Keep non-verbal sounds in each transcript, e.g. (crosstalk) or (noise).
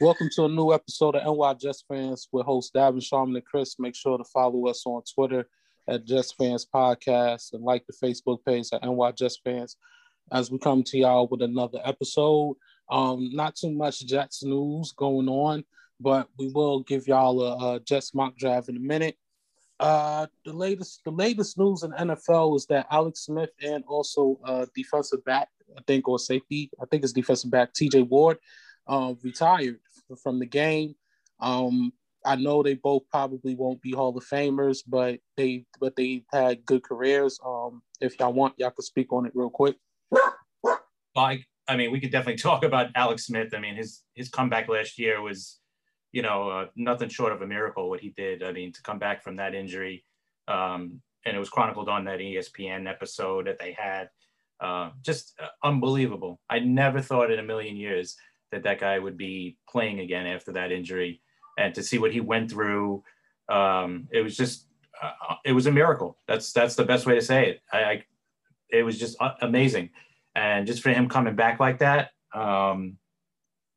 Welcome to a new episode of NY Just Fans with host Davin Sharman and Chris. Make sure to follow us on Twitter at Just Fans Podcast and like the Facebook page at NY Just Fans as we come to y'all with another episode. Um, not too much Jets news going on, but we will give y'all a, a Jets mock draft in a minute. Uh, the latest the latest news in NFL is that Alex Smith and also uh, defensive back, I think, or safety, I think it's defensive back TJ Ward, uh, retired from the game. Um, I know they both probably won't be Hall of Famers, but they but they had good careers. Um, if y'all want, y'all can speak on it real quick. Like, I mean, we could definitely (laughs) talk about Alex Smith. I mean, his his comeback last year was, you know, uh, nothing short of a miracle. What he did. I mean, to come back from that injury, um, and it was chronicled on that ESPN episode that they had. Uh, just uh, unbelievable. I never thought in a million years that that guy would be playing again after that injury, and to see what he went through, um, it was just uh, it was a miracle. That's that's the best way to say it. I, I it was just amazing, and just for him coming back like that, um,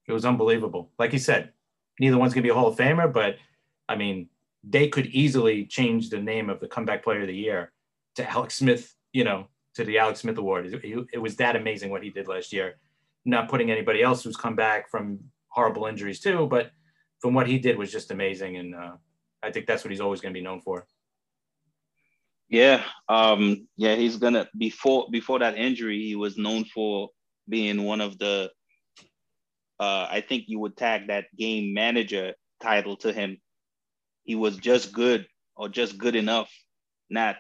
it was unbelievable. Like he said, neither one's gonna be a Hall of Famer, but I mean, they could easily change the name of the comeback player of the year to Alex Smith. You know, to the Alex Smith Award. It, it was that amazing what he did last year not putting anybody else who's come back from horrible injuries too, but from what he did was just amazing, and uh, I think that's what he's always going to be known for. Yeah, um, yeah, he's gonna before before that injury, he was known for being one of the. Uh, I think you would tag that game manager title to him. He was just good or just good enough, not,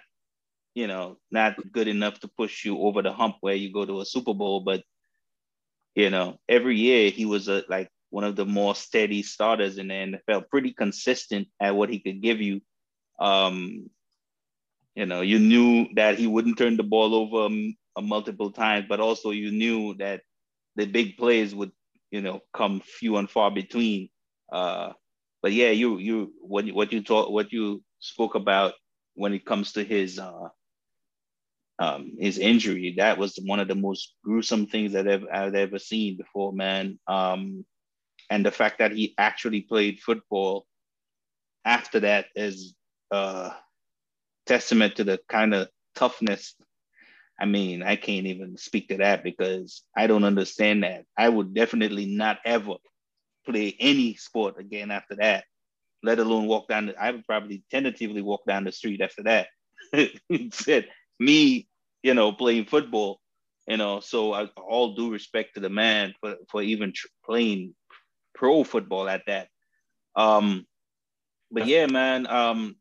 you know, not good enough to push you over the hump where you go to a Super Bowl, but you know, every year he was a like one of the more steady starters in the NFL, pretty consistent at what he could give you. Um, you know, you knew that he wouldn't turn the ball over um, uh, multiple times, but also you knew that the big plays would, you know, come few and far between. Uh, but yeah, you you what what you talk what you spoke about when it comes to his uh, um, his injury. That was one of the most gruesome things that I've, I've ever seen before, man. Um, and the fact that he actually played football after that is uh, testament to the kind of toughness. I mean, I can't even speak to that because I don't understand that. I would definitely not ever play any sport again after that, let alone walk down. The, I would probably tentatively walk down the street after that. (laughs) said me you know, playing football, you know. So I, all due respect to the man for, for even tr- playing pro football at that. Um, but yeah, man, um,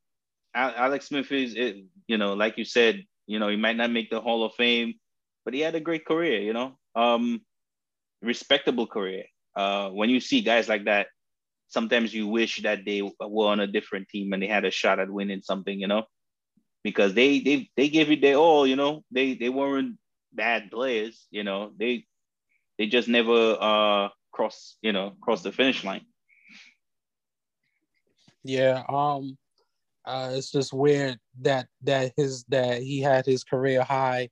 Alex Smith is, it, you know, like you said, you know, he might not make the Hall of Fame, but he had a great career, you know, um, respectable career. Uh, when you see guys like that, sometimes you wish that they were on a different team and they had a shot at winning something, you know because they they they give it their all. You know, they they weren't bad players. You know, they they just never uh cross you know cross the finish line. Yeah, um, uh, it's just weird that that his that he had his career high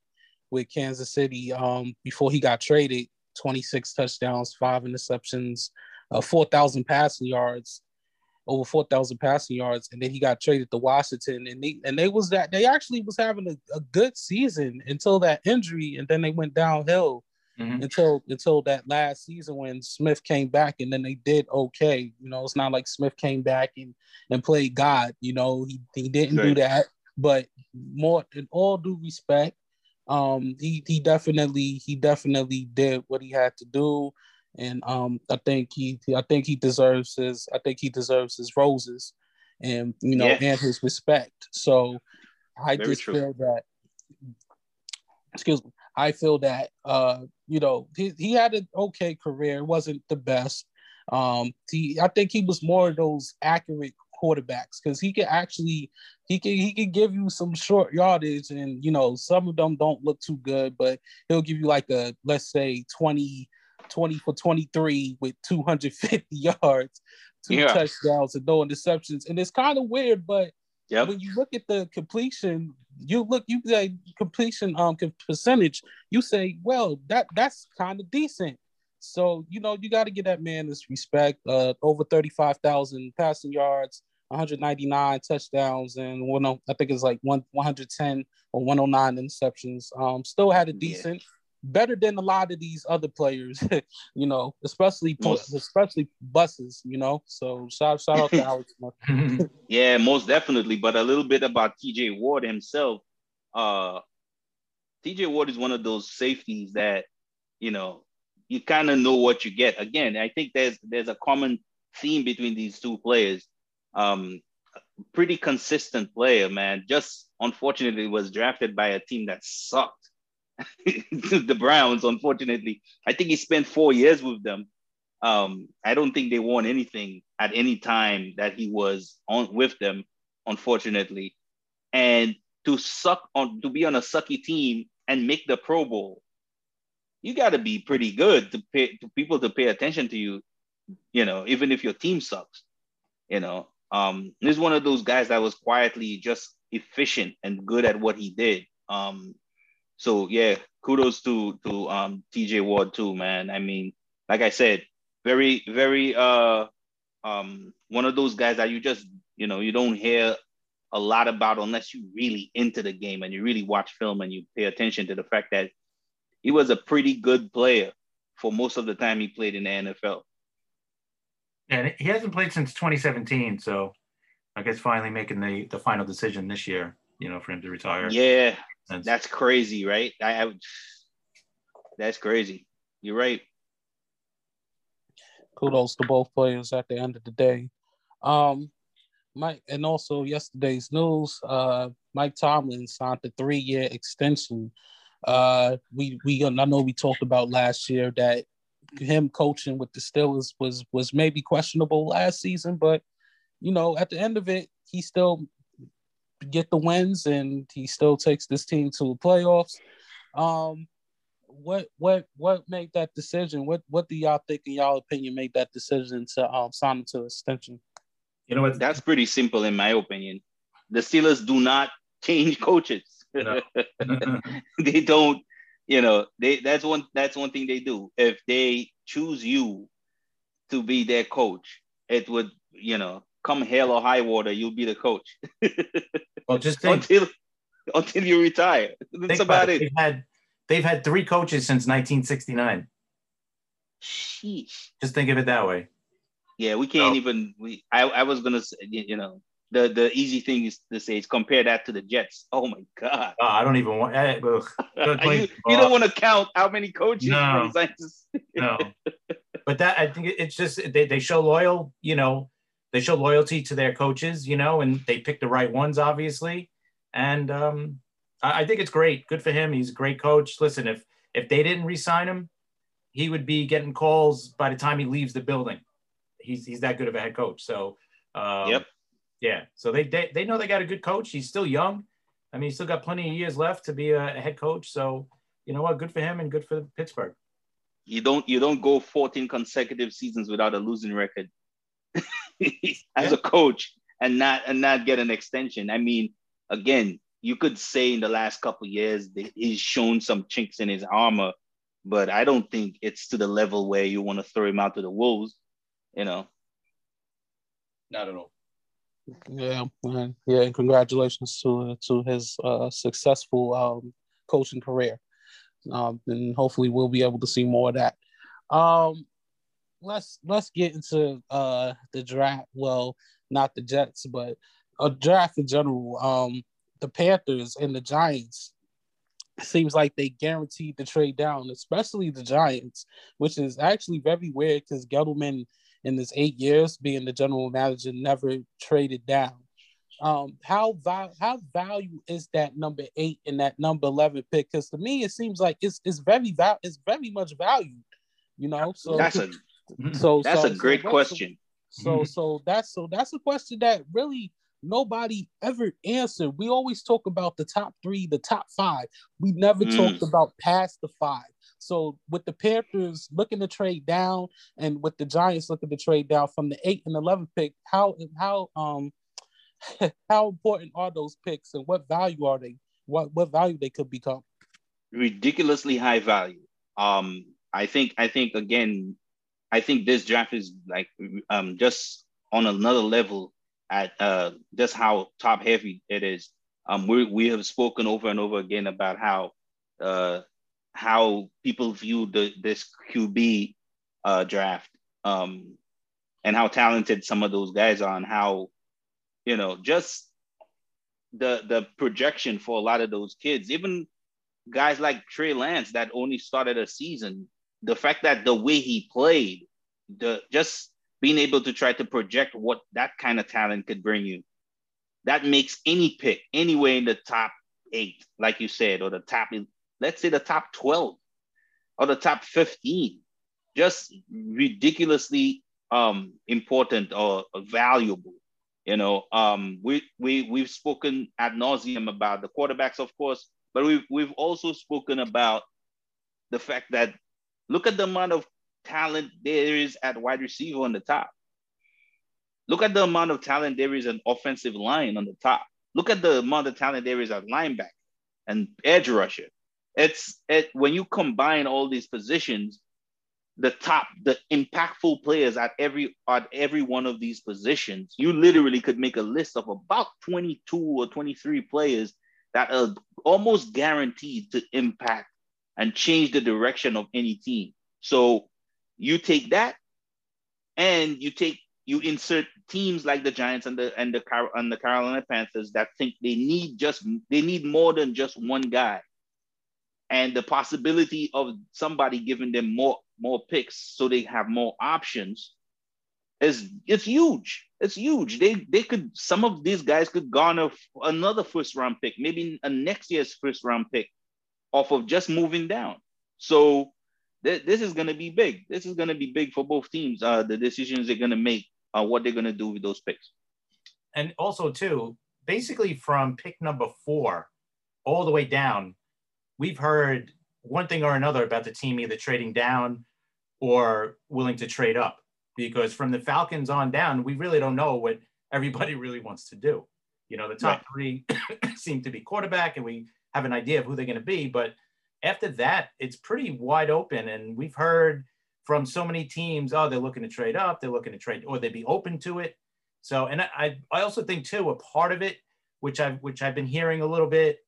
with Kansas City um before he got traded. Twenty six touchdowns, five interceptions, uh, four thousand passing yards over 4,000 passing yards, and then he got traded to Washington, and they and they was that they actually was having a, a good season until that injury, and then they went downhill mm-hmm. until until that last season when Smith came back, and then they did okay. You know, it's not like Smith came back and and played God. You know, he he didn't do that, but more in all due respect, um, he he definitely he definitely did what he had to do and um, I think he, I think he deserves his, I think he deserves his roses, and you know, yeah. and his respect. So I Very just true. feel that, excuse me, I feel that, uh, you know, he he had an okay career. It wasn't the best. Um, he, I think he was more of those accurate quarterbacks because he could actually he can he can give you some short yardage and you know some of them don't look too good but he'll give you like a let's say 20 20 for 23 with 250 (laughs) yards, two yeah. touchdowns, and no interceptions. And it's kind of weird, but yep. when you look at the completion, you look you say completion um percentage, you say, well, that that's kind of decent. So you know you got to give that man this respect. Uh, over thirty five thousand passing yards, 199 touchdowns, and one I think it's like one 110 or 109 interceptions. Um, still had a decent. Yeah. Better than a lot of these other players, (laughs) you know, especially most. especially buses, you know. So shout shout out to (laughs) Alex. (laughs) yeah, most definitely. But a little bit about TJ Ward himself. Uh, TJ Ward is one of those safeties that, you know, you kind of know what you get. Again, I think there's there's a common theme between these two players. Um, pretty consistent player, man. Just unfortunately was drafted by a team that sucked. (laughs) the Browns, unfortunately. I think he spent four years with them. Um, I don't think they won anything at any time that he was on with them, unfortunately. And to suck on to be on a sucky team and make the Pro Bowl, you got to be pretty good to pay to people to pay attention to you. You know, even if your team sucks. You know, um, he's one of those guys that was quietly just efficient and good at what he did. Um, so yeah, kudos to to um, TJ Ward too, man. I mean, like I said, very very uh um one of those guys that you just you know you don't hear a lot about unless you really into the game and you really watch film and you pay attention to the fact that he was a pretty good player for most of the time he played in the NFL. And he hasn't played since 2017, so I guess finally making the the final decision this year, you know, for him to retire. Yeah, that's crazy, right? I, I that's crazy. You're right. Kudos to both players at the end of the day. Um, Mike, and also yesterday's news, uh, Mike Tomlin signed a three-year extension. Uh, we we I know we talked about last year that him coaching with the Steelers was was maybe questionable last season, but you know, at the end of it, he still get the wins and he still takes this team to the playoffs. Um, what what what made that decision? What what do y'all think in y'all opinion made that decision to um sign him to extension? You know what? That's pretty simple in my opinion. The Steelers do not change coaches. No. (laughs) they don't, you know, they that's one that's one thing they do. If they choose you to be their coach, it would, you know, come hell or high water, you'll be the coach. well, just (laughs) think, until until you retire. (laughs) That's about, about it. They've had they've had three coaches since 1969. Sheesh. Just think of it that way. Yeah, we can't even. We I, I was gonna say, you know, the the easy thing is to say is compare that to the Jets. Oh my God! Oh, I don't even want. Eh, (laughs) you, you, don't want to count how many coaches. No, no. But that I think it's just they, they show loyal. You know, they show loyalty to their coaches, you know, and they pick the right ones, obviously. And um, I, I think it's great. Good for him. He's a great coach. Listen, if if they didn't resign him, he would be getting calls by the time he leaves the building. He's he's that good of a head coach. So um, yep. Yeah. So they, they they know they got a good coach. He's still young. I mean, he's still got plenty of years left to be a, a head coach. So you know what? Good for him and good for Pittsburgh. You don't you don't go 14 consecutive seasons without a losing record. (laughs) as a coach and not and not get an extension. I mean, again, you could say in the last couple years that he's shown some chinks in his armor, but I don't think it's to the level where you want to throw him out to the wolves. You know, not at all. Yeah, man. yeah, and congratulations to to his uh, successful um, coaching career, um, and hopefully we'll be able to see more of that. Um, let's let's get into uh the draft. Well, not the Jets, but a draft in general. Um, the Panthers and the Giants seems like they guaranteed the trade down, especially the Giants, which is actually very weird because Gettleman in his eight years being the general manager never traded down. Um, how val- how value is that number eight and that number eleven pick? Because to me, it seems like it's it's very val- it's very much valued. You know, so that's a Mm-hmm. So that's so, a great so question. So mm-hmm. so that's so that's a question that really nobody ever answered. We always talk about the top three, the top five. We never mm. talked about past the five. So with the Panthers looking to trade down, and with the Giants looking to trade down from the eight and eleven pick, how how um (laughs) how important are those picks, and what value are they? What what value they could become? Ridiculously high value. Um, I think I think again, I think this draft is like um just on another level at uh just how top heavy it is. Um, we we have spoken over and over again about how uh how people view the this QB uh draft um and how talented some of those guys are and how you know just the the projection for a lot of those kids even guys like Trey Lance that only started a season the fact that the way he played the just being able to try to project what that kind of talent could bring you that makes any pick anywhere in the top eight like you said or the top let's say the top 12 or the top 15 just ridiculously um, important or valuable. You know, um, we we we've spoken ad nauseum about the quarterbacks, of course, but we've we've also spoken about the fact that look at the amount of talent there is at wide receiver on the top. Look at the amount of talent there is an offensive line on the top. Look at the amount of talent there is at linebacker and edge rusher. It's it when you combine all these positions, the top, the impactful players at every at every one of these positions, you literally could make a list of about 22 or 23 players that are almost guaranteed to impact and change the direction of any team. So you take that and you take you insert teams like the Giants and the and the and the Carolina Panthers that think they need just they need more than just one guy and the possibility of somebody giving them more more picks so they have more options is it's huge. It's huge. They they could some of these guys could garner another first round pick, maybe a next year's first round pick off of just moving down. So th- this is going to be big. This is going to be big for both teams. Uh, the decisions they're going to make, uh, what they're going to do with those picks. And also too, basically from pick number four all the way down, we've heard one thing or another about the team either trading down or willing to trade up. Because from the Falcons on down, we really don't know what everybody (laughs) really wants to do. You know, the top right. three (coughs) seem to be quarterback, and we have an idea of who they're going to be. But after that, it's pretty wide open. And we've heard from so many teams, oh, they're looking to trade up, they're looking to trade, or they'd be open to it. So, and I, I also think too, a part of it, which I've, which I've been hearing a little bit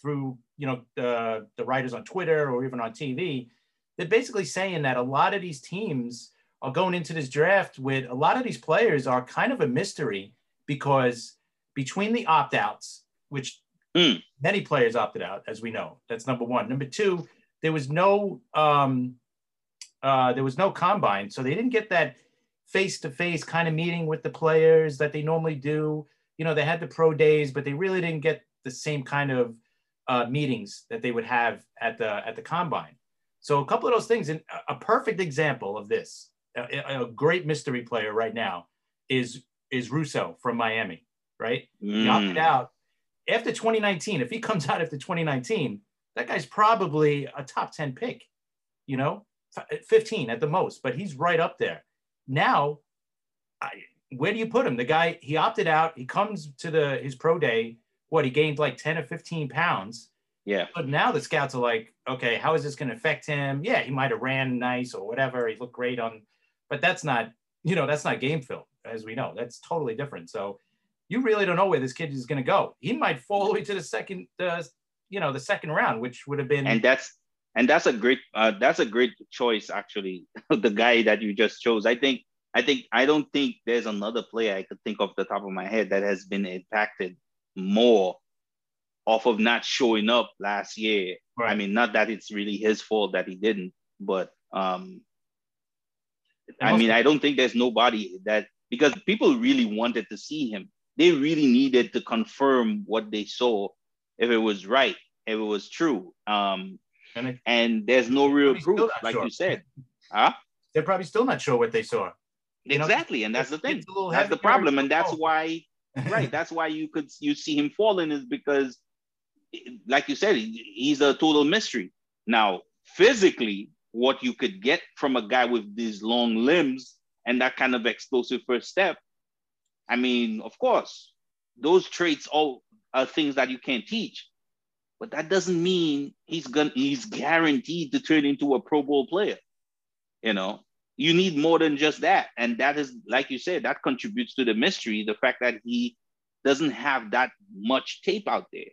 through you know the the writers on Twitter or even on TV, they're basically saying that a lot of these teams are going into this draft with a lot of these players are kind of a mystery because between the opt outs, which mm. many players opted out, as we know, that's number one. Number two, there was no um, uh, there was no combine, so they didn't get that face to face kind of meeting with the players that they normally do. You know, they had the pro days, but they really didn't get the same kind of uh, meetings that they would have at the at the combine. So a couple of those things, and a perfect example of this, a, a great mystery player right now is is Rousseau from Miami, right? Mm. He opted out after 2019. If he comes (laughs) out after 2019, that guy's probably a top 10 pick, you know, 15 at the most, but he's right up there. Now, I, where do you put him? The guy he opted out. He comes to the his pro day what he gained like 10 or 15 pounds. Yeah. But now the scouts are like, okay, how is this going to affect him? Yeah, he might have ran nice or whatever. He looked great on, but that's not, you know, that's not game film, as we know. That's totally different. So you really don't know where this kid is going to go. He might fall all the way to the second, uh, you know, the second round, which would have been. And that's and that's a great uh, that's a great choice actually. (laughs) the guy that you just chose, I think. I think I don't think there's another player I could think of the top of my head that has been impacted more off of not showing up last year. Right. I mean, not that it's really his fault that he didn't, but um, I mean, I don't think there's nobody that because people really wanted to see him. They really needed to confirm what they saw, if it was right, if it was true. Um, and, it, and there's no real proof, like sure. you said. Huh? They're probably still not sure what they saw. You exactly, know, and that's the thing. That's the problem, and that's why (laughs) right. That's why you could you see him falling is because, like you said, he's a total mystery. Now, physically, what you could get from a guy with these long limbs and that kind of explosive first step, I mean, of course, those traits all are things that you can't teach. but that doesn't mean he's gonna he's guaranteed to turn into a Pro Bowl player. You know, you need more than just that, and that is like you said, that contributes to the mystery. The fact that he doesn't have that much tape out there.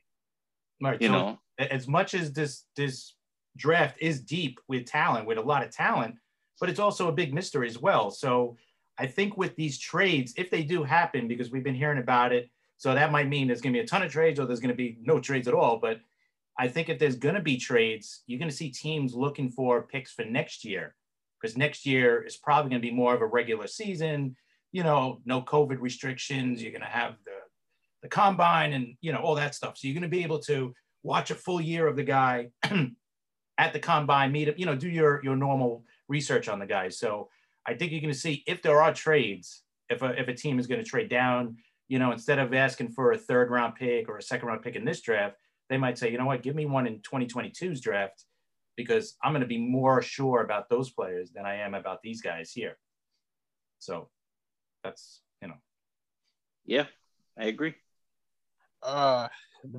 Right. You so know, as much as this this draft is deep with talent, with a lot of talent, but it's also a big mystery as well. So I think with these trades, if they do happen, because we've been hearing about it, so that might mean there's going to be a ton of trades or there's going to be no trades at all. But I think if there's going to be trades, you're going to see teams looking for picks for next year because next year is probably going to be more of a regular season. You know, no COVID restrictions. You're going to have the the combine and you know all that stuff. So you're going to be able to watch a full year of the guy (clears throat) at the combine, meet up, you know, do your your normal research on the guys. So I think you're going to see if there are trades, if a if a team is going to trade down, you know, instead of asking for a third round pick or a second round pick in this draft, they might say, you know what, give me one in 2022's draft because I'm going to be more sure about those players than I am about these guys here. So that's, you know. Yeah, I agree. Uh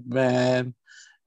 man,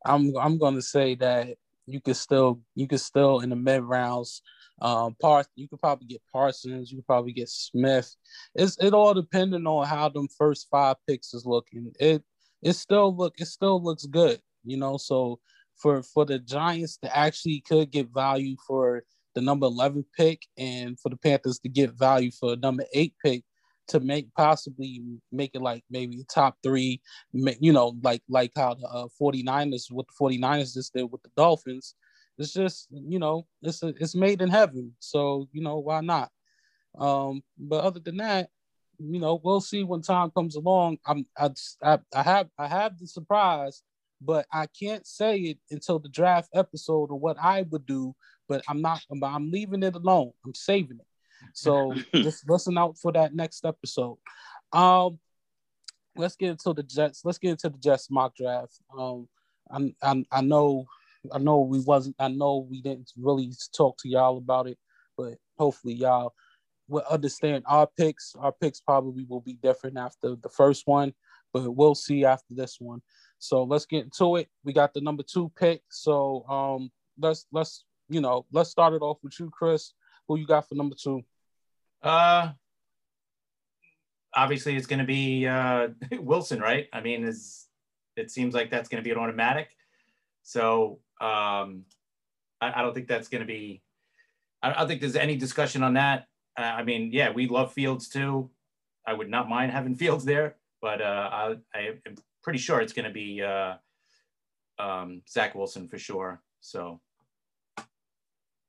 I'm I'm gonna say that you could still you could still in the mid rounds um part you could probably get Parsons, you could probably get Smith. It's it all depending on how them first five picks is looking. It it still look it still looks good, you know. So for for the Giants to actually could get value for the number 11 pick and for the Panthers to get value for number eight pick, to make possibly make it like maybe top three, you know, like like how the uh, 49ers, what the 49ers just did with the Dolphins. It's just, you know, it's a, it's made in heaven. So, you know, why not? Um, but other than that, you know, we'll see when time comes along. I'm I, I, I have I have the surprise, but I can't say it until the draft episode or what I would do. But I'm not. I'm leaving it alone. I'm saving it. So (laughs) just listen out for that next episode. Um, let's get into the Jets. Let's get into the Jets mock draft. Um, I, I, I know, I know we wasn't. I know we didn't really talk to y'all about it, but hopefully y'all will understand our picks. Our picks probably will be different after the first one, but we'll see after this one. So let's get into it. We got the number two pick. So um, let's let's you know let's start it off with you, Chris. Who you got for number two? Uh, obviously, it's going to be uh, (laughs) Wilson, right? I mean, is it seems like that's going to be an automatic. So um, I, I don't think that's going to be. I, don't think there's any discussion on that. Uh, I mean, yeah, we love Fields too. I would not mind having (laughs) Fields there, but uh, I, I am pretty sure it's going to be uh, um, Zach Wilson for sure. So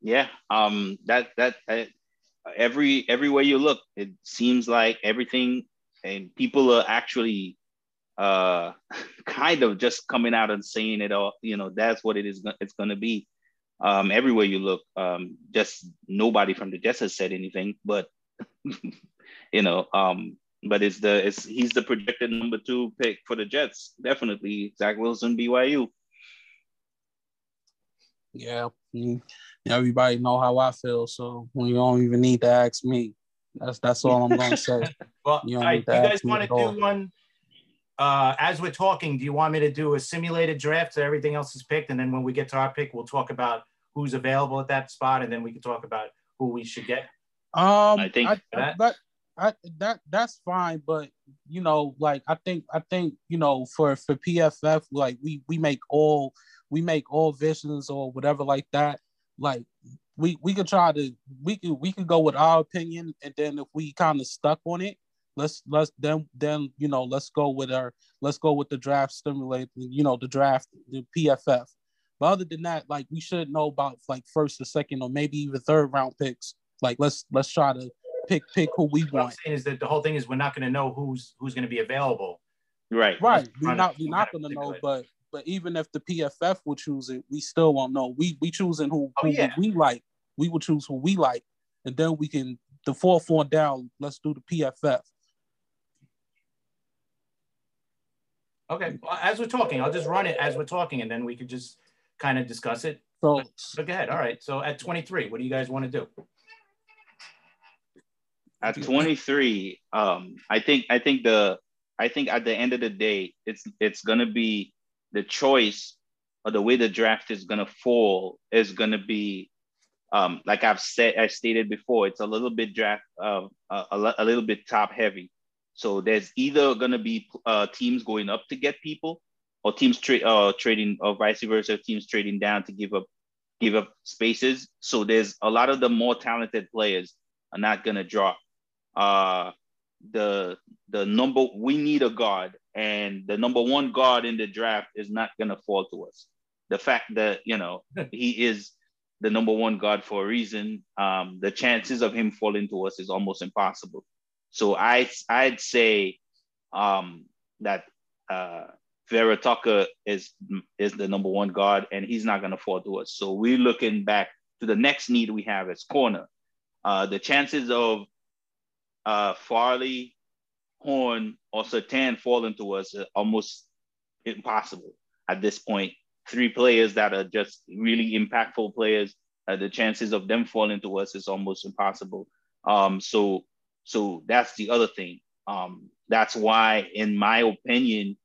yeah, um, that that every every way you look, it seems like everything and people are actually uh (laughs) kind of just coming out and saying it all you know that's what it is it's going to be um everywhere you look um just nobody from the jets has said anything but (laughs) you know um but it's the it's he's the projected number two pick for the jets definitely zach wilson byu yeah everybody know how I feel, so you don't even need to ask me. That's that's all I'm gonna say. (laughs) well, you, right, you guys want to do one? Uh, as we're talking, do you want me to do a simulated draft so everything else is picked, and then when we get to our pick, we'll talk about who's available at that spot, and then we can talk about who we should get. Um, I think I, that. But I, that that's fine, but you know, like I think I think you know for for PFF, like we we make all we make all visions or whatever like that like we we could try to we could we could go with our opinion and then if we kind of stuck on it let's let's then then you know let's go with our let's go with the draft stimulate you know the draft the pff but other than that like we should know about like first or second or maybe even third round picks like let's let's try to pick pick who we what want I'm saying is that the whole thing is we're not going to know who's who's going to be available right right we're not we're not going to know but but even if the PFF will choose it, we still won't know. We we choosing who, oh, who yeah. we like. We will choose who we like, and then we can the fourth one down. Let's do the PFF. Okay. Well, as we're talking, I'll just run it as we're talking, and then we could just kind of discuss it. So, so go ahead. All right. So at 23, what do you guys want to do? At 23, um, I think I think the I think at the end of the day, it's it's gonna be the choice or the way the draft is gonna fall is gonna be um, like I've said, I stated before, it's a little bit draft, uh, a, a, little bit top heavy. So there's either going to be uh, teams going up to get people, or teams tra- uh, trading, or vice versa, teams trading down to give up, give up spaces. So there's a lot of the more talented players are not going to drop. Uh, the the number we need a guard, and the number one guard in the draft is not going to fall to us. The fact that you know (laughs) he is the number one guard for a reason. Um, the chances of him falling to us is almost impossible. So I I'd say um, that uh, Vera Tucker is is the number one guard, and he's not going to fall to us. So we're looking back to the next need we have as corner. Uh, the chances of uh, Farley, Horn, or Surtain falling to us are almost impossible at this point. point three players that are just really impactful players, uh, the chances of them falling to us is almost impossible. Um, so, so that's the other thing. Um, that's why, in my opinion,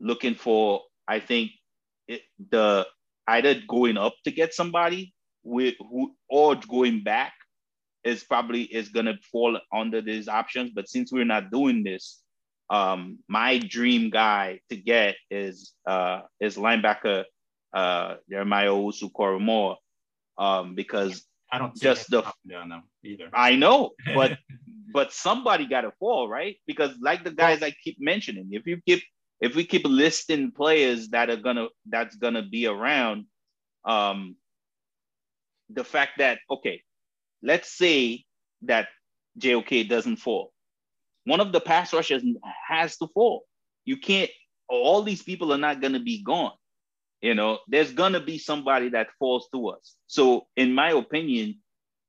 looking for, I think it, the either going up to get somebody with who or going back is probably is gonna fall under these options. But since we're not doing this, um, my dream guy to get is uh, is linebacker uh, Jeremiah Owusu um, because I don't just the either. I know, but (laughs) but somebody got to fall, right? Because like the guys I keep mentioning, if you keep if we keep listing players that are gonna that's gonna be around, um, the fact that okay, let's say that JOK doesn't fall, one of the pass rushers has to fall. You can't, all these people are not going to be gone. You know, there's going to be somebody that falls to us. So, in my opinion,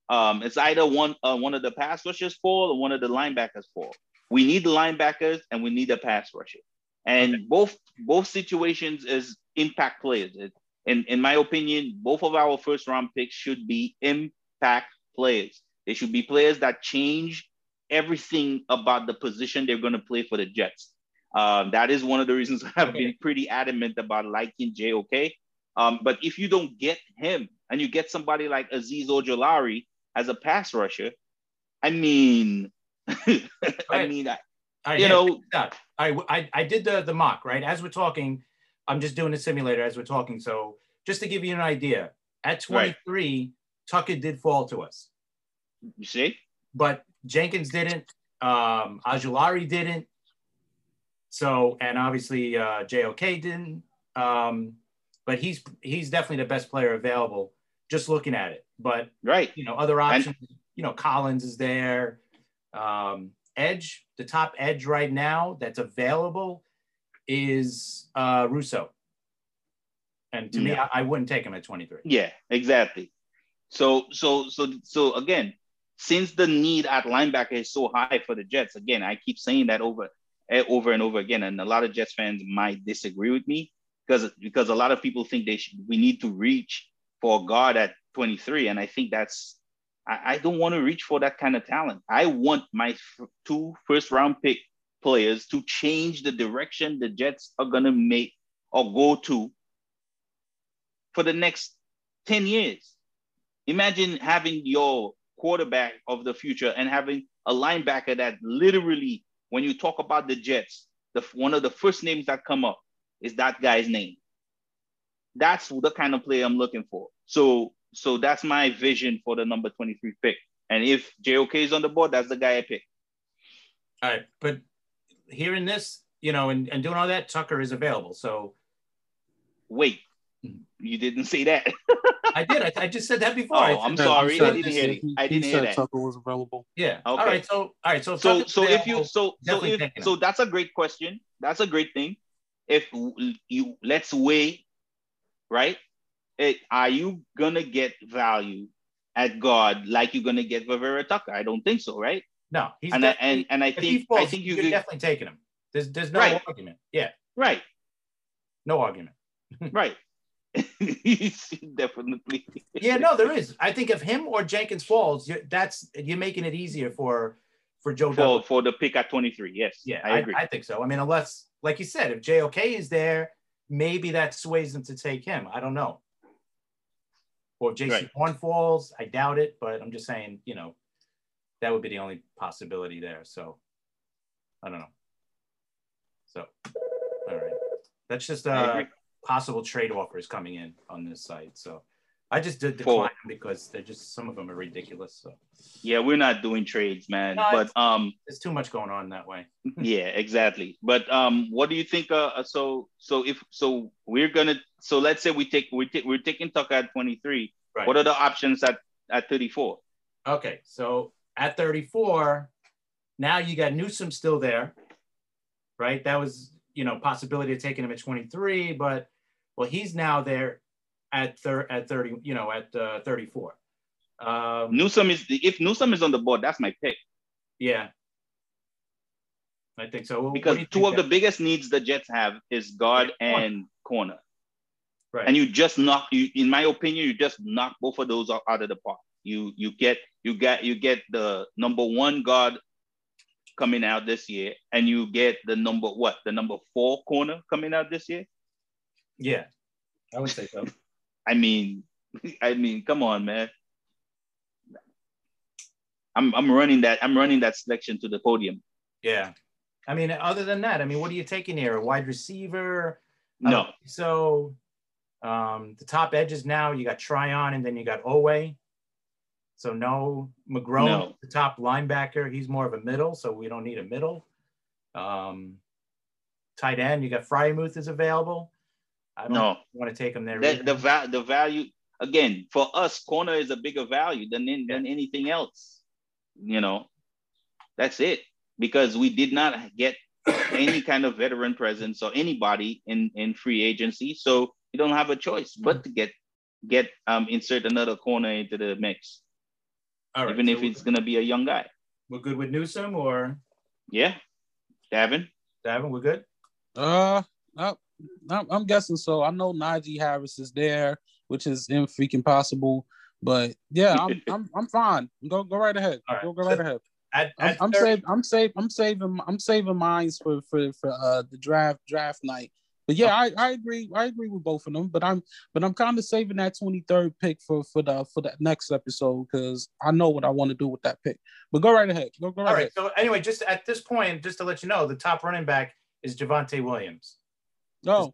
um, it's either one uh, one of the pass rushers fall or one of the linebackers fall. We need the linebackers and we need a pass rusher. And okay. both both situations is impact players. In in my opinion, both of our first round picks should be impact players. They should be players that change everything about the position they're going to play for the Jets. Um, that is one of the reasons (laughs) I've okay. been pretty adamant about liking JOK. Um, but if you don't get him and you get somebody like Azeez Ojulari as a pass rusher, I mean, (laughs) I right. mean, I, right, you know, I, I, I did the, the mock, right? As we're talking, I'm just doing a simulator as we're talking. So just to give you an idea, at 23, right. Tucker did fall to us. You see? But Jenkins didn't. Um, Ojulari didn't. So, and obviously uh, JOK didn't. Um, but he's he's definitely the best player available. Just looking at it, but right, you know, other options. And- you know, Collins is there. Um, edge, the top edge right now that's available is uh, Rousseau. And to yeah. me, I, I, wouldn't take him at 23. Yeah, exactly. So, so, so, so again, since the need at linebacker is so high for the Jets, again, I keep saying that over eh, over and over again, and a lot of Jets fans might disagree with me because because a lot of people think they should we need to reach for God at 23, and I think that's I, I don't want to reach for that kind of talent. I want my f- two first round pick players to change the direction the Jets are gonna make or go to for the next 10 years. Imagine having your quarterback of the future and having a linebacker that literally, when you talk about the Jets, the one of the first names that come up is that guy's name. That's the kind of player I'm looking for. So, so that's my vision for the number 23 pick. And if JOK is on the board, that's the guy I pick. All right, but hearing this, you know, and, and doing all that, Tucker is available. So wait, hmm. you didn't say that. I did. I, I, just said that before. Oh, I'm sorry. I didn't hear it. I didn't hear that. Tucker was available. Yeah. Okay. All right. So, all right. So, so, so if you, so, so if, so that's a great question. That's a great thing. If you let's weigh, right? It, are you gonna get value at God like you're gonna get Vera Tucker? I don't think so, right? No. He's and I, and and I think falls, I think you are definitely taking him. There's there's no right. argument. Yeah. Right. No argument. (laughs) right. (laughs) Definitely. yeah, no, there is. I think if him or Jenkins falls, you're, that's you're making it easier for for Joe for, for the pick at 23. Yes. Yeah, I, I agree. I, think so. I mean, unless, like you said, if JOK is there maybe that sways them to take him. I don't know. Or Jason Right. Horn falls. I doubt it, but I'm just saying, you know, that would be the only possibility there. So I don't know. So all right. That's just uh possible trade offers coming in on this site. So I just did decline them because they're just some of them are ridiculous. So Yeah, we're not doing trades, man. No, but um, there's too much going on that way. (laughs) yeah, exactly. But um, what do you think? Uh, uh, so so if so, we're gonna so let's say we take we take we're taking Tucker at twenty three. Right. What are the options at at thirty four? Okay, so at 34, now you got Newsome still there, right? That was, you know, possibility of taking him at 23, but well, he's now there at thir- at 30, you know, at uh, 34. Um, Newsome is if Newsome is on the board, that's my pick yeah, I think so. What- what because do two think of the biggest needs the Jets have is guard Yeah, and corner. right. and you just knock you in my opinion you just knock both of those out out of the park you you get you get you get the number one guard coming out this year and you get the number what the number four corner coming out this year yeah, I would say so. I mean i mean come on man i'm i'm running that i'm running that selection to the podium Yeah. I mean, other than that, I mean, what are you taking here? A wide receiver? No don't So um, the top edges now, you got Tryon and then you got Oweh. So no McGrone, No. the top linebacker. He's more of a middle, so we don't need a middle. Um, tight end, you got Freiermuth is available. I don't no. want to take him there. the either. the, va- the value again for us corner is a bigger value than in, than anything else you know? That's it because we did not get any kind of veteran presence or anybody in in free agency so you don't have a choice but to get get um insert another corner into the mix. All right, even so if it's going to be a young guy. We're good with Newsome or? Yeah. Davin? Davin, we're good. Uh, I, I'm, I'm guessing so. I know Najee Harris is there, which is in freaking possible. But yeah, I'm (laughs) I'm I'm fine. Go go right ahead. Right. Go go right ahead. At, I'm, at I'm 30 saving. I'm save. I'm saving. I'm saving mines for for for uh the draft draft night. But yeah, I, I agree. I agree with both of them. But I'm but I'm kind of saving that 23rd pick for for the for that next episode because I know what I want to do with that pick. But go right ahead. Go go right, All ahead. right. So anyway, just at this point, just to let you know, the top running back is Javonte Williams. No,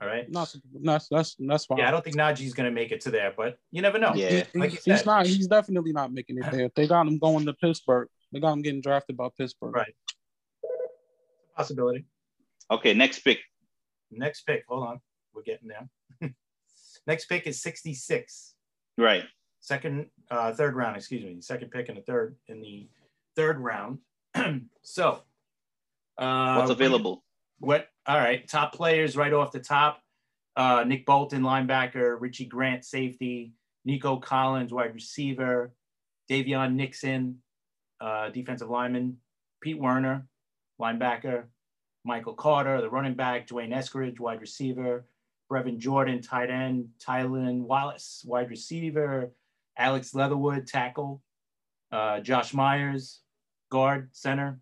all right. no, that's that's that's fine. Yeah, I don't think Najee's going to make it to there, but you never know. Yeah. Like he's said. not. He's definitely not making it there. They got him going to Pittsburgh. They got him getting drafted by Pittsburgh. Right. Possibility. okay next pick Next pick. Hold on. We're getting there. (laughs) Next pick is 66. right Second, uh, third round, excuse me. Second pick in the third in the third round. (clears throat) so uh what's available What? All right. Top players right off the top. Uh, Nick Bolton, linebacker. Richie Grant, safety. Nico Collins, wide receiver. Daviyon Nixon, uh, defensive lineman. Pete Werner, linebacker. Michael Carter, the running back. D'Wayne Eskridge, wide receiver. Brevin Jordan, tight end. Tylan Wallace, wide receiver. Alex Leatherwood, tackle. Uh, Josh Myers, guard, center.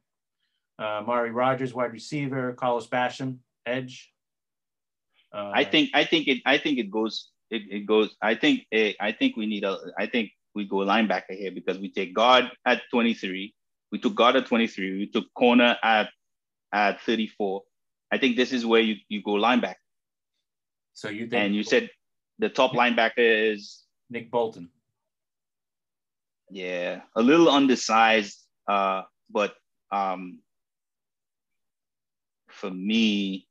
Uh, Mari Rodgers, wide receiver. Carlos Basham, edge. Uh, I think I think it I think it goes it, it goes I think eh, I think we need a I think we go linebacker here because we take guard at 23 we took guard at 23 we took corner at at 34 I think this is where you, you go linebacker so you think and you said the top linebacker is Nick Bolton. yeah a little undersized uh but um for me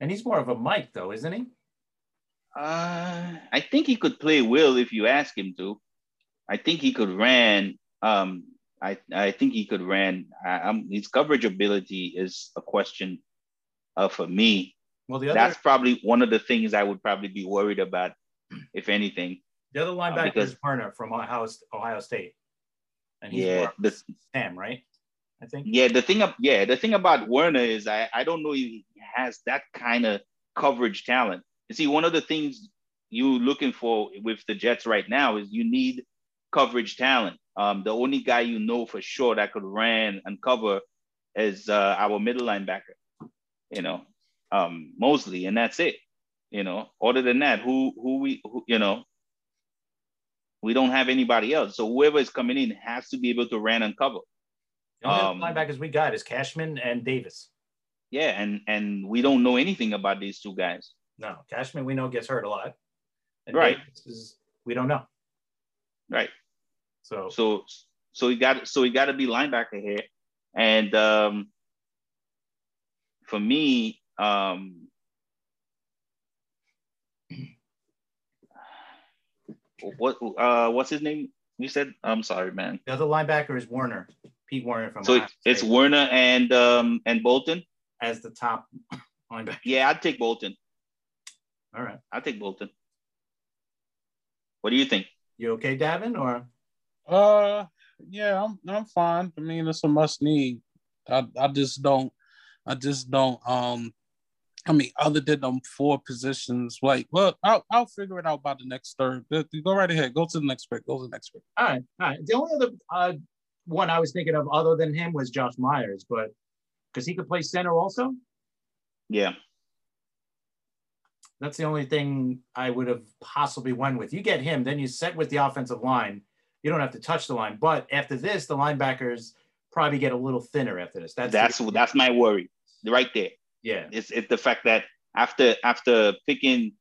And he's more of a Mike, though, isn't he? Uh, I think he could play Will if you ask him to. I think he could ran. Um, I I think he could ran. I, I'm, his coverage ability is a question uh, for me. Well, the other That's probably one of the things I would probably be worried about, if anything. the other linebacker because- is Werner from Ohio, Ohio State, and he's Yeah, more the, Sam, right? I think. yeah. The thing, of, yeah, the thing about Werner is I I don't know if he has that kind of coverage talent. You see, one of the things you looking for with the Jets right now is you need coverage talent. Um, the only guy you know for sure that could run and cover is uh, our middle linebacker. You know, um, Mosley, and that's it. You know, other than that, who who we who, you know, we don't have anybody else. So whoever is coming in has to be able to run and cover. The only um, linebackers we got is Cashman and Davis. Yeah, and and we don't know anything about these two guys. No, Cashman we know gets hurt a lot. Right. Is, we don't know. Right. So so so he got so he got to be linebacker here, and um, for me, um, what uh what's his name? You said I'm sorry, man. The other linebacker is Werner, Pete Werner from. So it's, it's Werner and um and Bolton as the top (laughs) linebacker. Yeah, I'd take Bolton. All right, I'll take Bolton. What do you think? You okay, Davin, or? Uh, yeah, I'm I'm fine. I mean, it's a must need. I I just don't, I just don't um I mean, other than them four positions, like, well, I'll, I'll figure it out by the next third. Go right ahead. Go to the next pick. Go to the next pick. All right. All right. The only other uh, one I was thinking of other than him was Josh Myers, but because he could play center also. Yeah. That's the only thing I would have possibly won with. You get him, then you set with the offensive line. You don't have to touch the line. But after this, the linebackers probably get a little thinner after this. That's that's, the, that's my worry right there. Yeah, it's it's the fact that after after picking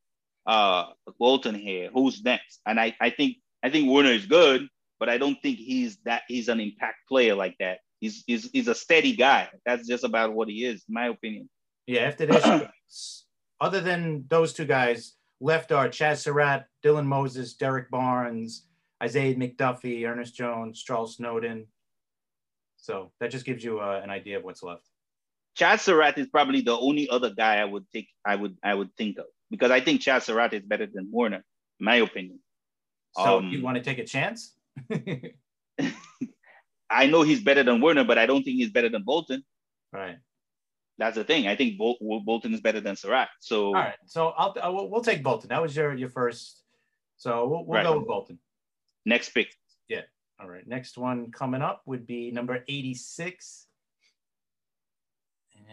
uh Bolton here, who's next? And I I think I think Werner is good, but I don't think he's that he's an impact player like that. He's he's he's a steady guy. That's just about what he is, in my opinion. Yeah, after this, (clears throat) other than those two guys, left are Chazz Surratt, Dylan Moses, Derrick Barnes, Isaiah McDuffie, Ernest Jones, Charles Snowden. So that just gives you uh, an idea of what's left. Chazz Surratt is probably the only other guy I would take I would I would think of because I think Chazz Surratt is better than Werner, in my opinion. So um, you want to take a chance? (laughs) I know he's better than Werner, but I don't think he's better than Bolton. Right. That's the thing. I think Bol- Bolton is better than Surratt. So all right. So I'll, I'll we'll take Bolton. That was your your first. So we'll, we'll right. go with Bolton. Next pick. Yeah. All right. Next one coming up would be number eighty six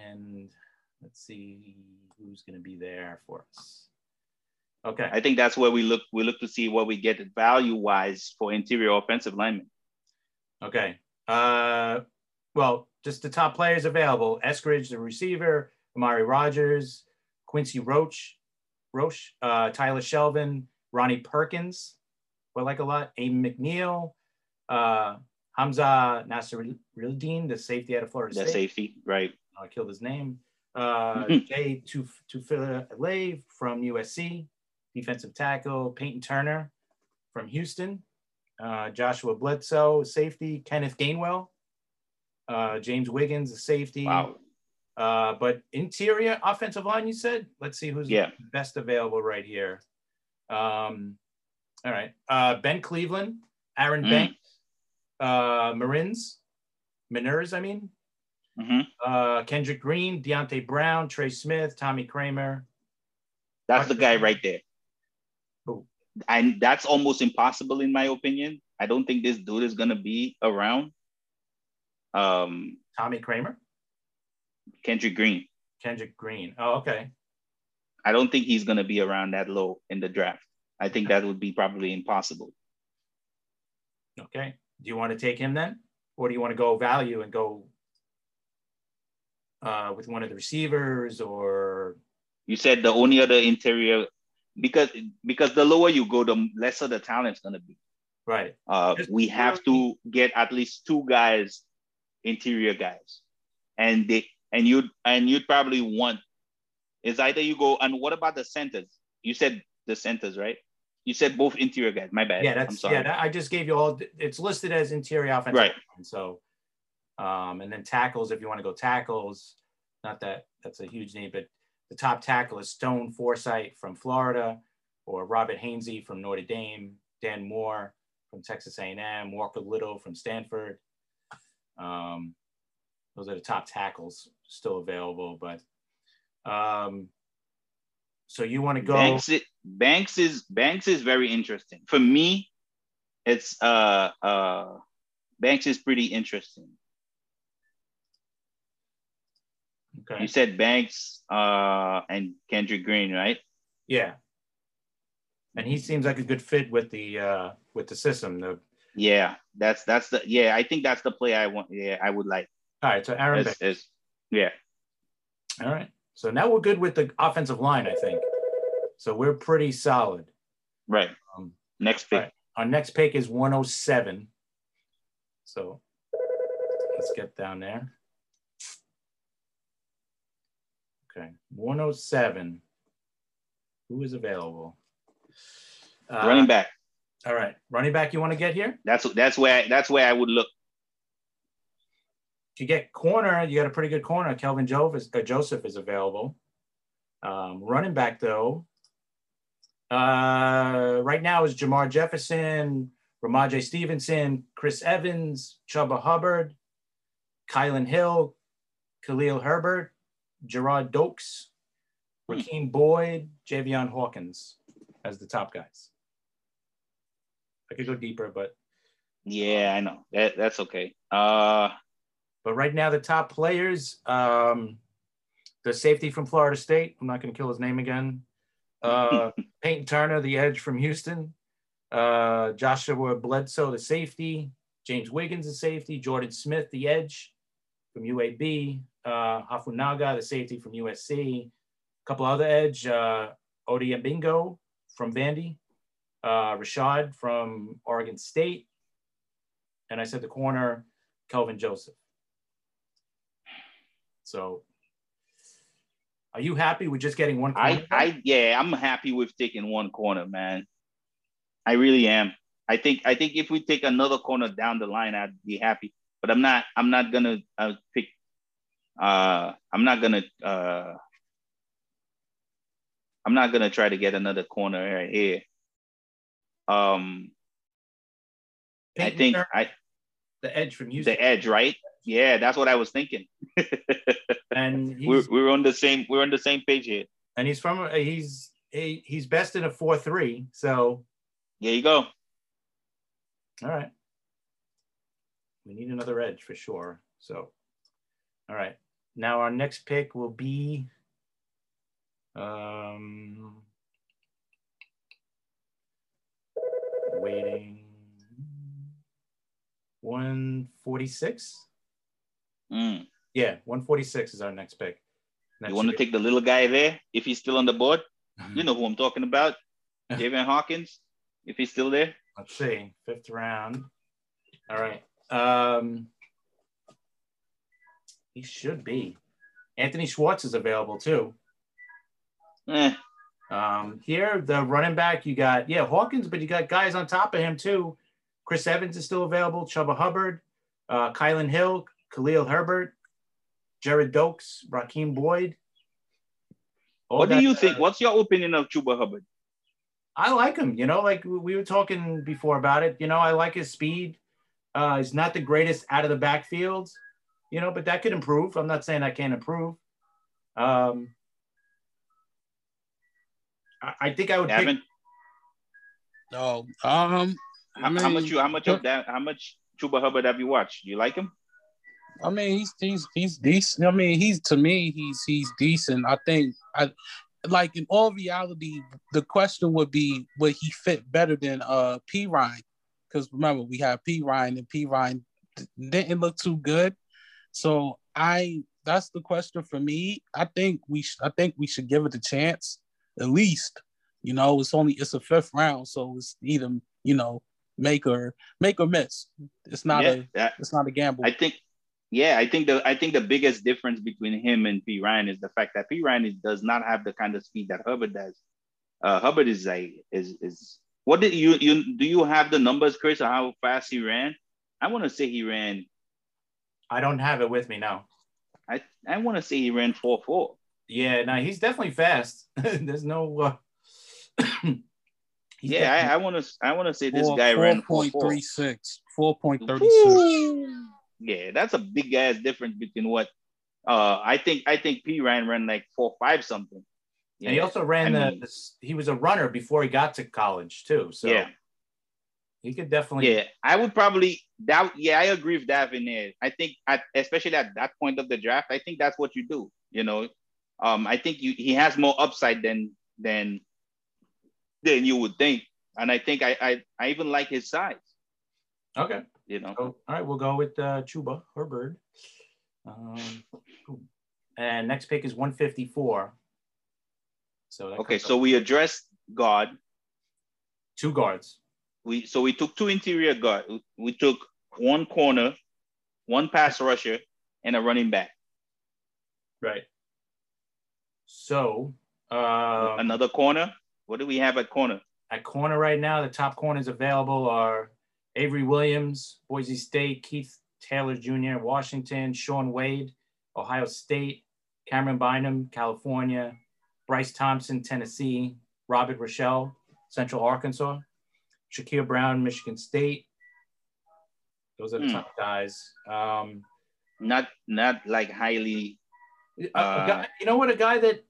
and let's see who's going to be there for us. Okay. I think that's where we look. We look to see what we get value wise for interior offensive linemen. Okay. Uh, well, just the top players available: Eskridge, the receiver, Amari Rodgers, Quincy Roach, Roche, uh, Tyler Shelvin, Ronnie Perkins, who I like a lot, Aiden McNeil, uh, Hamza Nasruddin, the safety out of Florida State. The safety, right. I killed his name. Uh, (laughs) Jay Tufele from USC, defensive tackle. Peyton Turner from Houston. Uh, Joshua Bledsoe, safety. Kenneth Gainwell. Uh, James Wiggins, a safety. Wow. Uh, but interior offensive line, you said? Let's see who's yeah. best available right here. Um, all right. Uh, ben Cleveland, Aaron mm. Banks, uh, Marins, Meinerz, I mean, Mm-hmm. Uh, Kendrick Green, Deonte Brown, Trey Smith, Tommy Kraemer. That's the guy right there. And that's almost impossible in my opinion. I don't think this dude is gonna be around. Um, Tommy Kraemer, Kendrick Green. Kendrick Green. Oh, okay. I don't think he's gonna be around that low in the draft. I think that would be probably impossible. Okay. Do you want to take him then? Or do you want to go value and go uh, with one of the receivers or? You said the only other interior because because the lower you go, the lesser the talent's gonna be. Right. Uh, we have to get at least two guys, interior guys, and they and you and you'd probably want is either you go and what about the centers? You said the centers, right? You said both interior guys. My bad. Yeah, that's yeah. I just gave you all. It's listed as interior offensive. Right. Line, so um, and then tackles, if you want to go tackles, not that that's a huge name, but the top tackle is Stone Forsythe from Florida, or Robert Hainsey from Notre Dame, Dan Moore from Texas A&M, Walker Little from Stanford. Um, those are the top tackles still available, but um, so you want to go Banks, Banks is Banks is very interesting. For me, it's uh uh Banks is pretty interesting Okay. You said Banks uh, and Kendrick Green, right? Yeah. And he seems like a good fit with the uh, with the system. The yeah, that's that's the yeah. I think that's the play I want. Yeah, I would like. All right, so Aaron it's, it's, yeah. All right, so now we're good with the offensive line. I think so. We're pretty solid. Right. Um, next pick. Right. Our next pick is 107. So let's get down there. Okay, 107. Who is available? Uh, running back. All right, running back. You want to get here? That's that's where I, that's where I would look. If you get corner, you got a pretty good corner. Kelvin Joseph is, uh, Joseph is available. Um, running back though, uh, right now is Jermar Jefferson, Rhamondre Stevenson, Chris Evans, Chuba Hubbard, Kylin Hill, Khalil Herbert, Gerrid Doaks, hmm. Rakeem Boyd, Javian Hawkins as the top guys. I could go deeper, but yeah, I know that that's okay. Uh, but right now the top players, um, the safety from Florida State. I'm not going to kill his name again. (laughs) Uh, Peyton Turner, the edge from Houston. Uh, Joshua Bledsoe, the safety. James Wiggins, the safety. Jordan Smith, the edge from UAB. Uh, Hufanga, the safety from USC. A couple other edge. Uh, Bingo from Vandy. Uh, Rashed from Oregon State. And I said the corner, Kelvin Joseph. So are you happy with just getting one corner? I, I yeah, I'm happy with taking one corner, man. I really am. I think I think if we take another corner down the line, I'd be happy. But I'm not. I'm not gonna uh, pick. Uh, I'm not gonna. Uh, I'm not gonna try to get another corner right here. Um, I think I the edge from Houston. The edge, right? Yeah, that's what I was thinking. (laughs) and we're, we're on the same we're on the same page here. And he's from he's he, he's best in a four three. So there you go. All right. We need another edge for sure. So, all right. Now our next pick will be um, waiting 146. Mm. Yeah, 146 is our next pick. That you want to take the little guy there if he's still on the board? (laughs) you know who I'm talking about. (laughs) Javian Hawkins, if he's still there. Let's see. Fifth round. All right. Um, he should be. Anthony Schwartz is available too. Eh. Um, here, the running back, you got, yeah, Hawkins, but you got guys on top of him too. Chris Evans is still available. Chuba Hubbard, uh, Kylin Hill, Khalil Herbert, Gerrid Doaks, Rakeem Boyd. What do you think? Uh, What's your opinion of Chuba Hubbard? I like him. You know, like we were talking before about it. You know, I like his speed. Uh, he's not the greatest out of the backfield, you know, but that could improve. I'm not saying I can't improve. Um, I, I think I would. Pick... No. Um. How, mean, how much you? How much of that? How much Chuba Hubbard have you watched? Do you like him? I mean, he's he's he's decent. I mean, he's to me, he's he's decent. I think I like in all reality, the question would be would he fit better than uh Perine? Because remember, we have Perine and Perine didn't look too good. So I that's the question for me. I think we sh- I think we should give it a chance at least. You know, it's only it's a fifth round, so it's either you know make or make or miss. It's not yeah, a that, it's not a gamble. I think yeah, I think the I think the biggest difference between him and Perine is the fact that Perine is, does not have the kind of speed that Hubbard does. Uh, Hubbard is like is is what did you you do you have the numbers, Chris, of how fast he ran? I want to say he ran. I don't have it with me now. I I want to say he ran four four. Yeah, no, he's definitely fast. (laughs) There's no. Uh... (clears throat) yeah, I want to I want to say this four, guy 4. ran four point three six. Four point thirty six. Yeah, that's a big ass difference between what uh I think I think Perine ran like four five something. Yeah. And he also ran I the, the, he was a runner before he got to college too. So yeah. He could definitely. Yeah, I would probably that. Yeah, I agree with that in there. I think, at, especially at that point of the draft, I think that's what you do. You know, um, I think you, he has more upside than than than you would think, and I think I I, I even like his size. Okay. You know. So, all right, we'll go with uh, Chuba Hubbard. Um, and next pick is 154. So okay, so we addressed guard. Two guards. We so we took two interior guard. We took one corner, one pass rusher, and a running back. Right. So um, another corner. What do we have at corner? At corner right now, the top corners available are Avery Williams, Boise State, Keith Taylor Jr., Washington, Shaun Wade, Ohio State, Camryn Bynum, California, Bryce Thompson, Tennessee, Robert Rochell, Central Arkansas, Shakur Brown, Michigan State. Those are the hmm. top guys. Um, not not like highly. Uh, guy, you know what? A guy that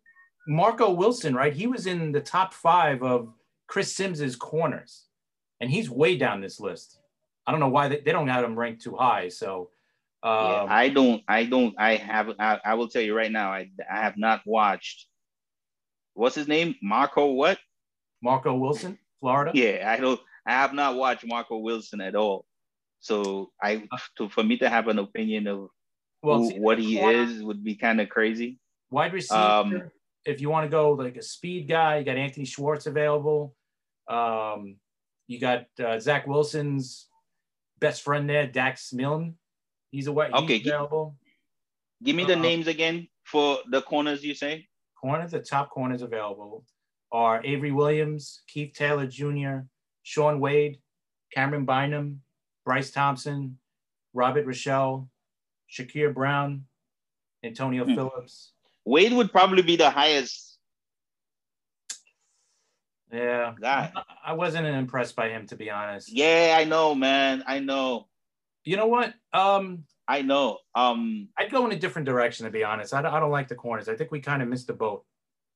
Marco Wilson, right? He was in the top five of Chris Simms's corners, and he's way down this list. I don't know why they, they don't have him ranked too high. So um, yeah, I don't, I don't, I have, I, I will tell you right now, I, I have not watched. What's his name? Marco what? Marco Wilson, Florida. Yeah, I don't. I have not watched Marco Wilson at all. So I, to for me to have an opinion of well, who, what he is would be kind of crazy. Wide receiver. Um, if you want to go like a speed guy, you got Anthony Schwartz available. Um, you got uh, Zach Wilson's best friend there, Dax Milne. He's a away. Okay. He's available. Give me the uh, names again for the corners you say. Corners, the top corners available are Avery Williams, Keith Taylor Jr., Shaun Wade, Camryn Bynum, Bryce Thompson, Robert Rochell, Shakur Brown, Antonio hmm. Phillips. Wade would probably be the highest. Yeah, guy. I wasn't impressed by him to be honest. Yeah, I know, man. I know. You know what? Um, I know. Um, I'd go in a different direction to be honest. I don't, I don't like the corners. I think we kind of missed the boat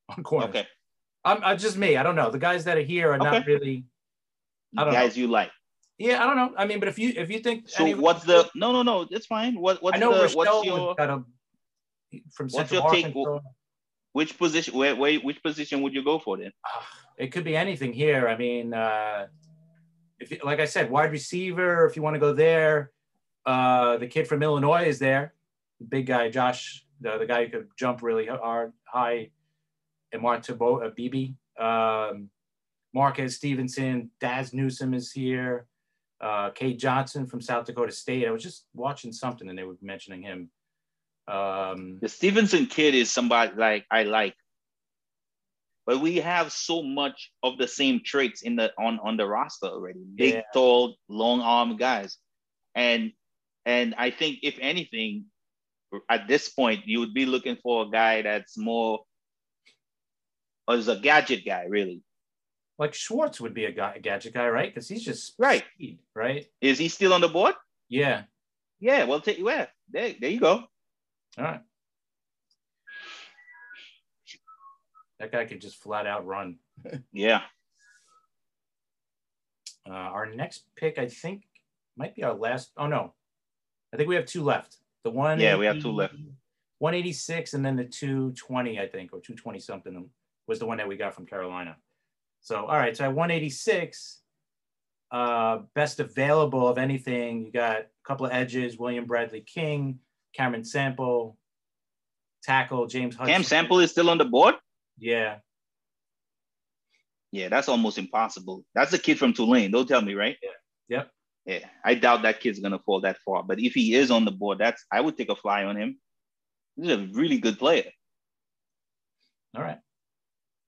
on corners. Okay. I'm, I'm, just me. I don't know. The guys that are here are okay. not really. I don't guys know. you like. Yeah, I don't know. I mean, but if you if you think so, what's the no no no? It's fine. What what's I know the what's your a, from what's your take? Which position? Where, where which position would you go for then? It could be anything here. I mean, uh, if like I said, wide receiver. If you want to go there, uh, the kid from Illinois is there. The big guy, Josh, the, the guy who could jump really hard, high. And Martabo, uh, BB. Um, Marquez Stevenson, Dazz Newsome is here. Uh, Cade Johnson from South Dakota State. I was just watching something and they were mentioning him. Um, the Stevenson kid is somebody like I like, but we have so much of the same traits in the on on the roster already. Big, yeah. tall, long arm guys, and and I think if anything, at this point, you would be looking for a guy that's more as a gadget guy, really. Like Schwartz would be a, guy, a gadget guy, right? Because he's just right, speed, right? Is he still on the board? Yeah. Yeah. Well, take where there. There you go. All right. That guy could just flat out run. (laughs) yeah. Uh, our next pick, I think, might be our last. Oh no, I think we have two left. The one. Yeah, we have two left. 186 and then the 220, I think, or 220 something was the one that we got from Carolina. So, all right. So at 186, uh, best available of anything, you got a couple of edges, William Bradley King, Cameron Sample, tackle, James Hudson. Cam Sample is still on the board? Yeah. Yeah, that's almost impossible. That's a kid from Tulane. Don't tell me, right? Yeah. Yep. Yeah, I doubt that kid's gonna fall that far. But if he is on the board, that's I would take a fly on him. He's a really good player. All right,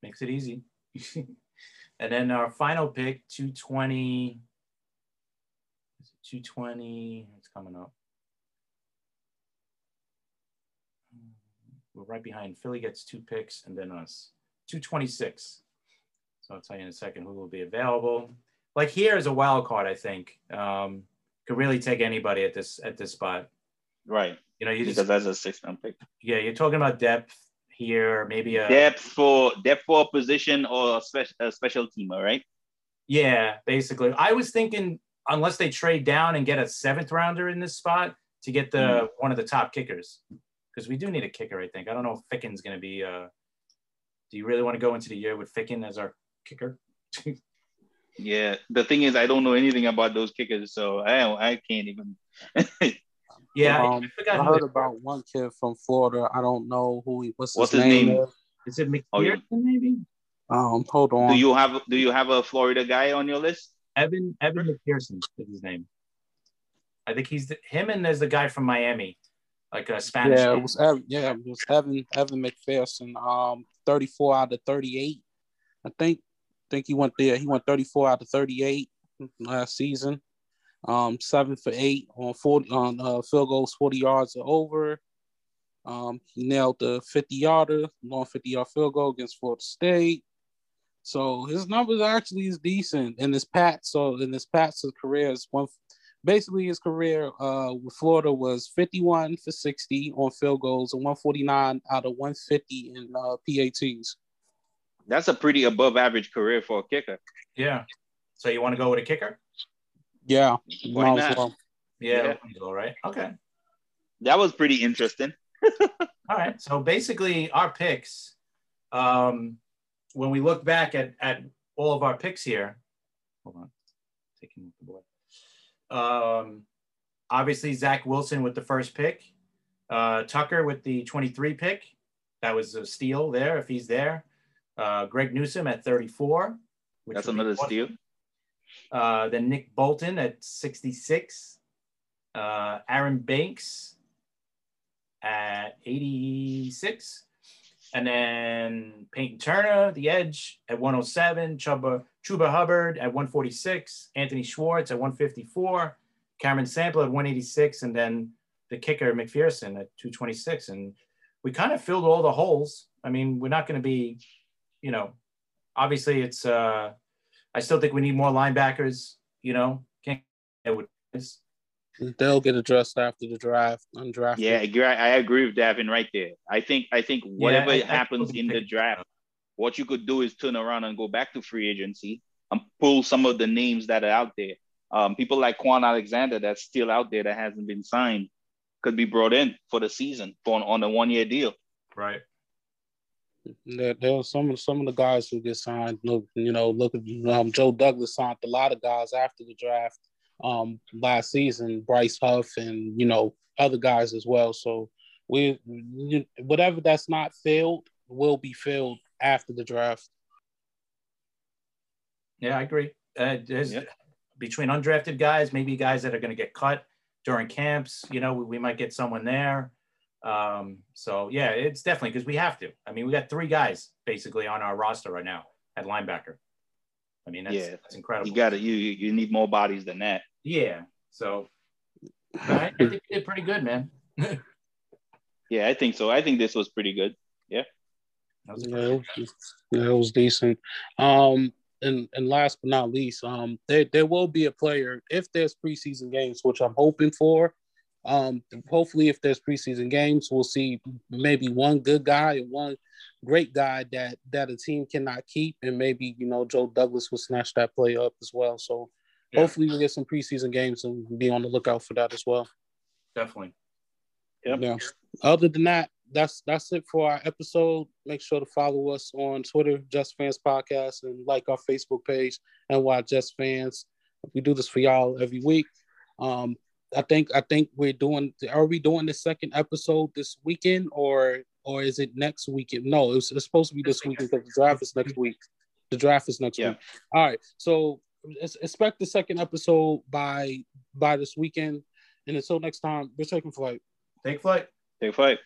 makes it easy. (laughs) and then our final pick, 220. 220, it's coming up. We're right behind. Philly gets two picks and then us. 226. So I'll tell you in a second who will be available like here is a wild card. I think um, could really take anybody at this at this spot. Right. You know, you because just, that's a six round pick. Yeah, you're talking about depth here, maybe a depth for depth for a position or a special a special teamer, right? Yeah, basically. I was thinking unless they trade down and get a seventh rounder in this spot to get the mm. one of the top kickers, because we do need a kicker. I think I don't know if Ficken's going to be. Uh, do you really want to go into the year with Ficken as our kicker? (laughs) yeah, the thing is, I don't know anything about those kickers, so I I can't even. (laughs) yeah, Um, I, I heard about one kid from Florida. I don't know who he. What's his What's his name? name? Is it McPherson Oh, yeah. maybe? Um, hold on. Do you have Do you have a Florida guy on your list? Evan Evan McPherson is his name. I think he's the, him and there's the guy from Miami, like a Spanish. Yeah, it was Evan, yeah, it was Evan Evan McPherson. Um, thirty four out of thirty eight. I think think he went there. He went thirty four out of thirty eight last season. Um, seven for eight on forty on uh, field goals, forty yards or over. Um, he nailed the fifty yarder, long fifty yard field goal against Florida State. So his numbers actually is decent. In his pat, so in his Pat's career is one. Basically, his career uh, with Florida was 51 for 60 on field goals and 149 out of 150 in uh, PATs. That's a pretty above average career for a kicker. Yeah. So you want to go with a kicker? Yeah, Why not? well. Yeah. Yeah. All right. Okay. That was pretty interesting. (laughs) All right. So basically, our picks. Um, when we look back at at all of our picks here, hold on, taking off the board. Um, obviously Zach Wilson with the first pick, uh, Tucker with the 23 pick. That was a steal there if he's there. Uh, Greg Newsome at 34. which That's another awesome. steal. Uh, then Nick Bolton at 66. Uh, Aaron Banks at 86. And then Peyton Turner, the edge at 107. Chuba, Chuba Hubbard at 146. Anthony Schwartz at 154. Cameron Sample at 186. And then the kicker, McPherson at 226. And we kind of filled all the holes. I mean, we're not going to be, you know, obviously it's, uh, I still think we need more linebackers, you know, can't get with this. They'll get addressed after the draft, undrafted. Yeah, I agree- I agree with Davin right there. I think I think whatever I- I happens totally in the draft, what you could do is turn around and go back to free agency and pull some of the names that are out there. Um, people like Kwon Alexander that's still out there that hasn't been signed could be brought in for the season for on a one year deal. Right. There, there are some of some of the guys who get signed. Look, you know, look at um, Joe Douglas signed a lot of guys after the draft um, last season. Bryce Huff and you know other guys as well. So we you- whatever that's not filled will be filled after the draft. Yeah, I agree. Uh, there's Yeah. between undrafted guys, maybe guys that are going to get cut during camps. You know, we, we might get someone there. Um, so yeah, it's definitely because we have to. I mean, we got three guys basically on our roster right now at linebacker. I mean, that's, Yeah. that's incredible. You got to you you you need more bodies than that. yeah. So I, I think we did pretty good, man. (laughs) Yeah, I think so. I think this was pretty good. That was Yeah, it was, yeah, it was decent. Um, and and last but not least, um, there there will be a player if there's preseason games, which I'm hoping for. Um, hopefully, if there's preseason games, we'll see maybe one good guy and one great guy that that a team cannot keep, and maybe you know Joe Douglas will snatch that play up as well. So Yeah. hopefully, we get some preseason games and be on the lookout for that as well. definitely. Yep. Yeah. Other than that, that's that's it for our episode. Make sure to follow us on Twitter, Just Fans Podcast, and like our Facebook page and watch Just Fans. We do this for y'all every week. Um, I think I think we're doing. Are we doing the second episode this weekend or or is it next weekend? No, it's, it's supposed to be this weekend because the draft is next week. The draft is next Yeah. week. All right, so expect the second episode by by this weekend. And until next time, we're taking flight. Take flight. Take flight.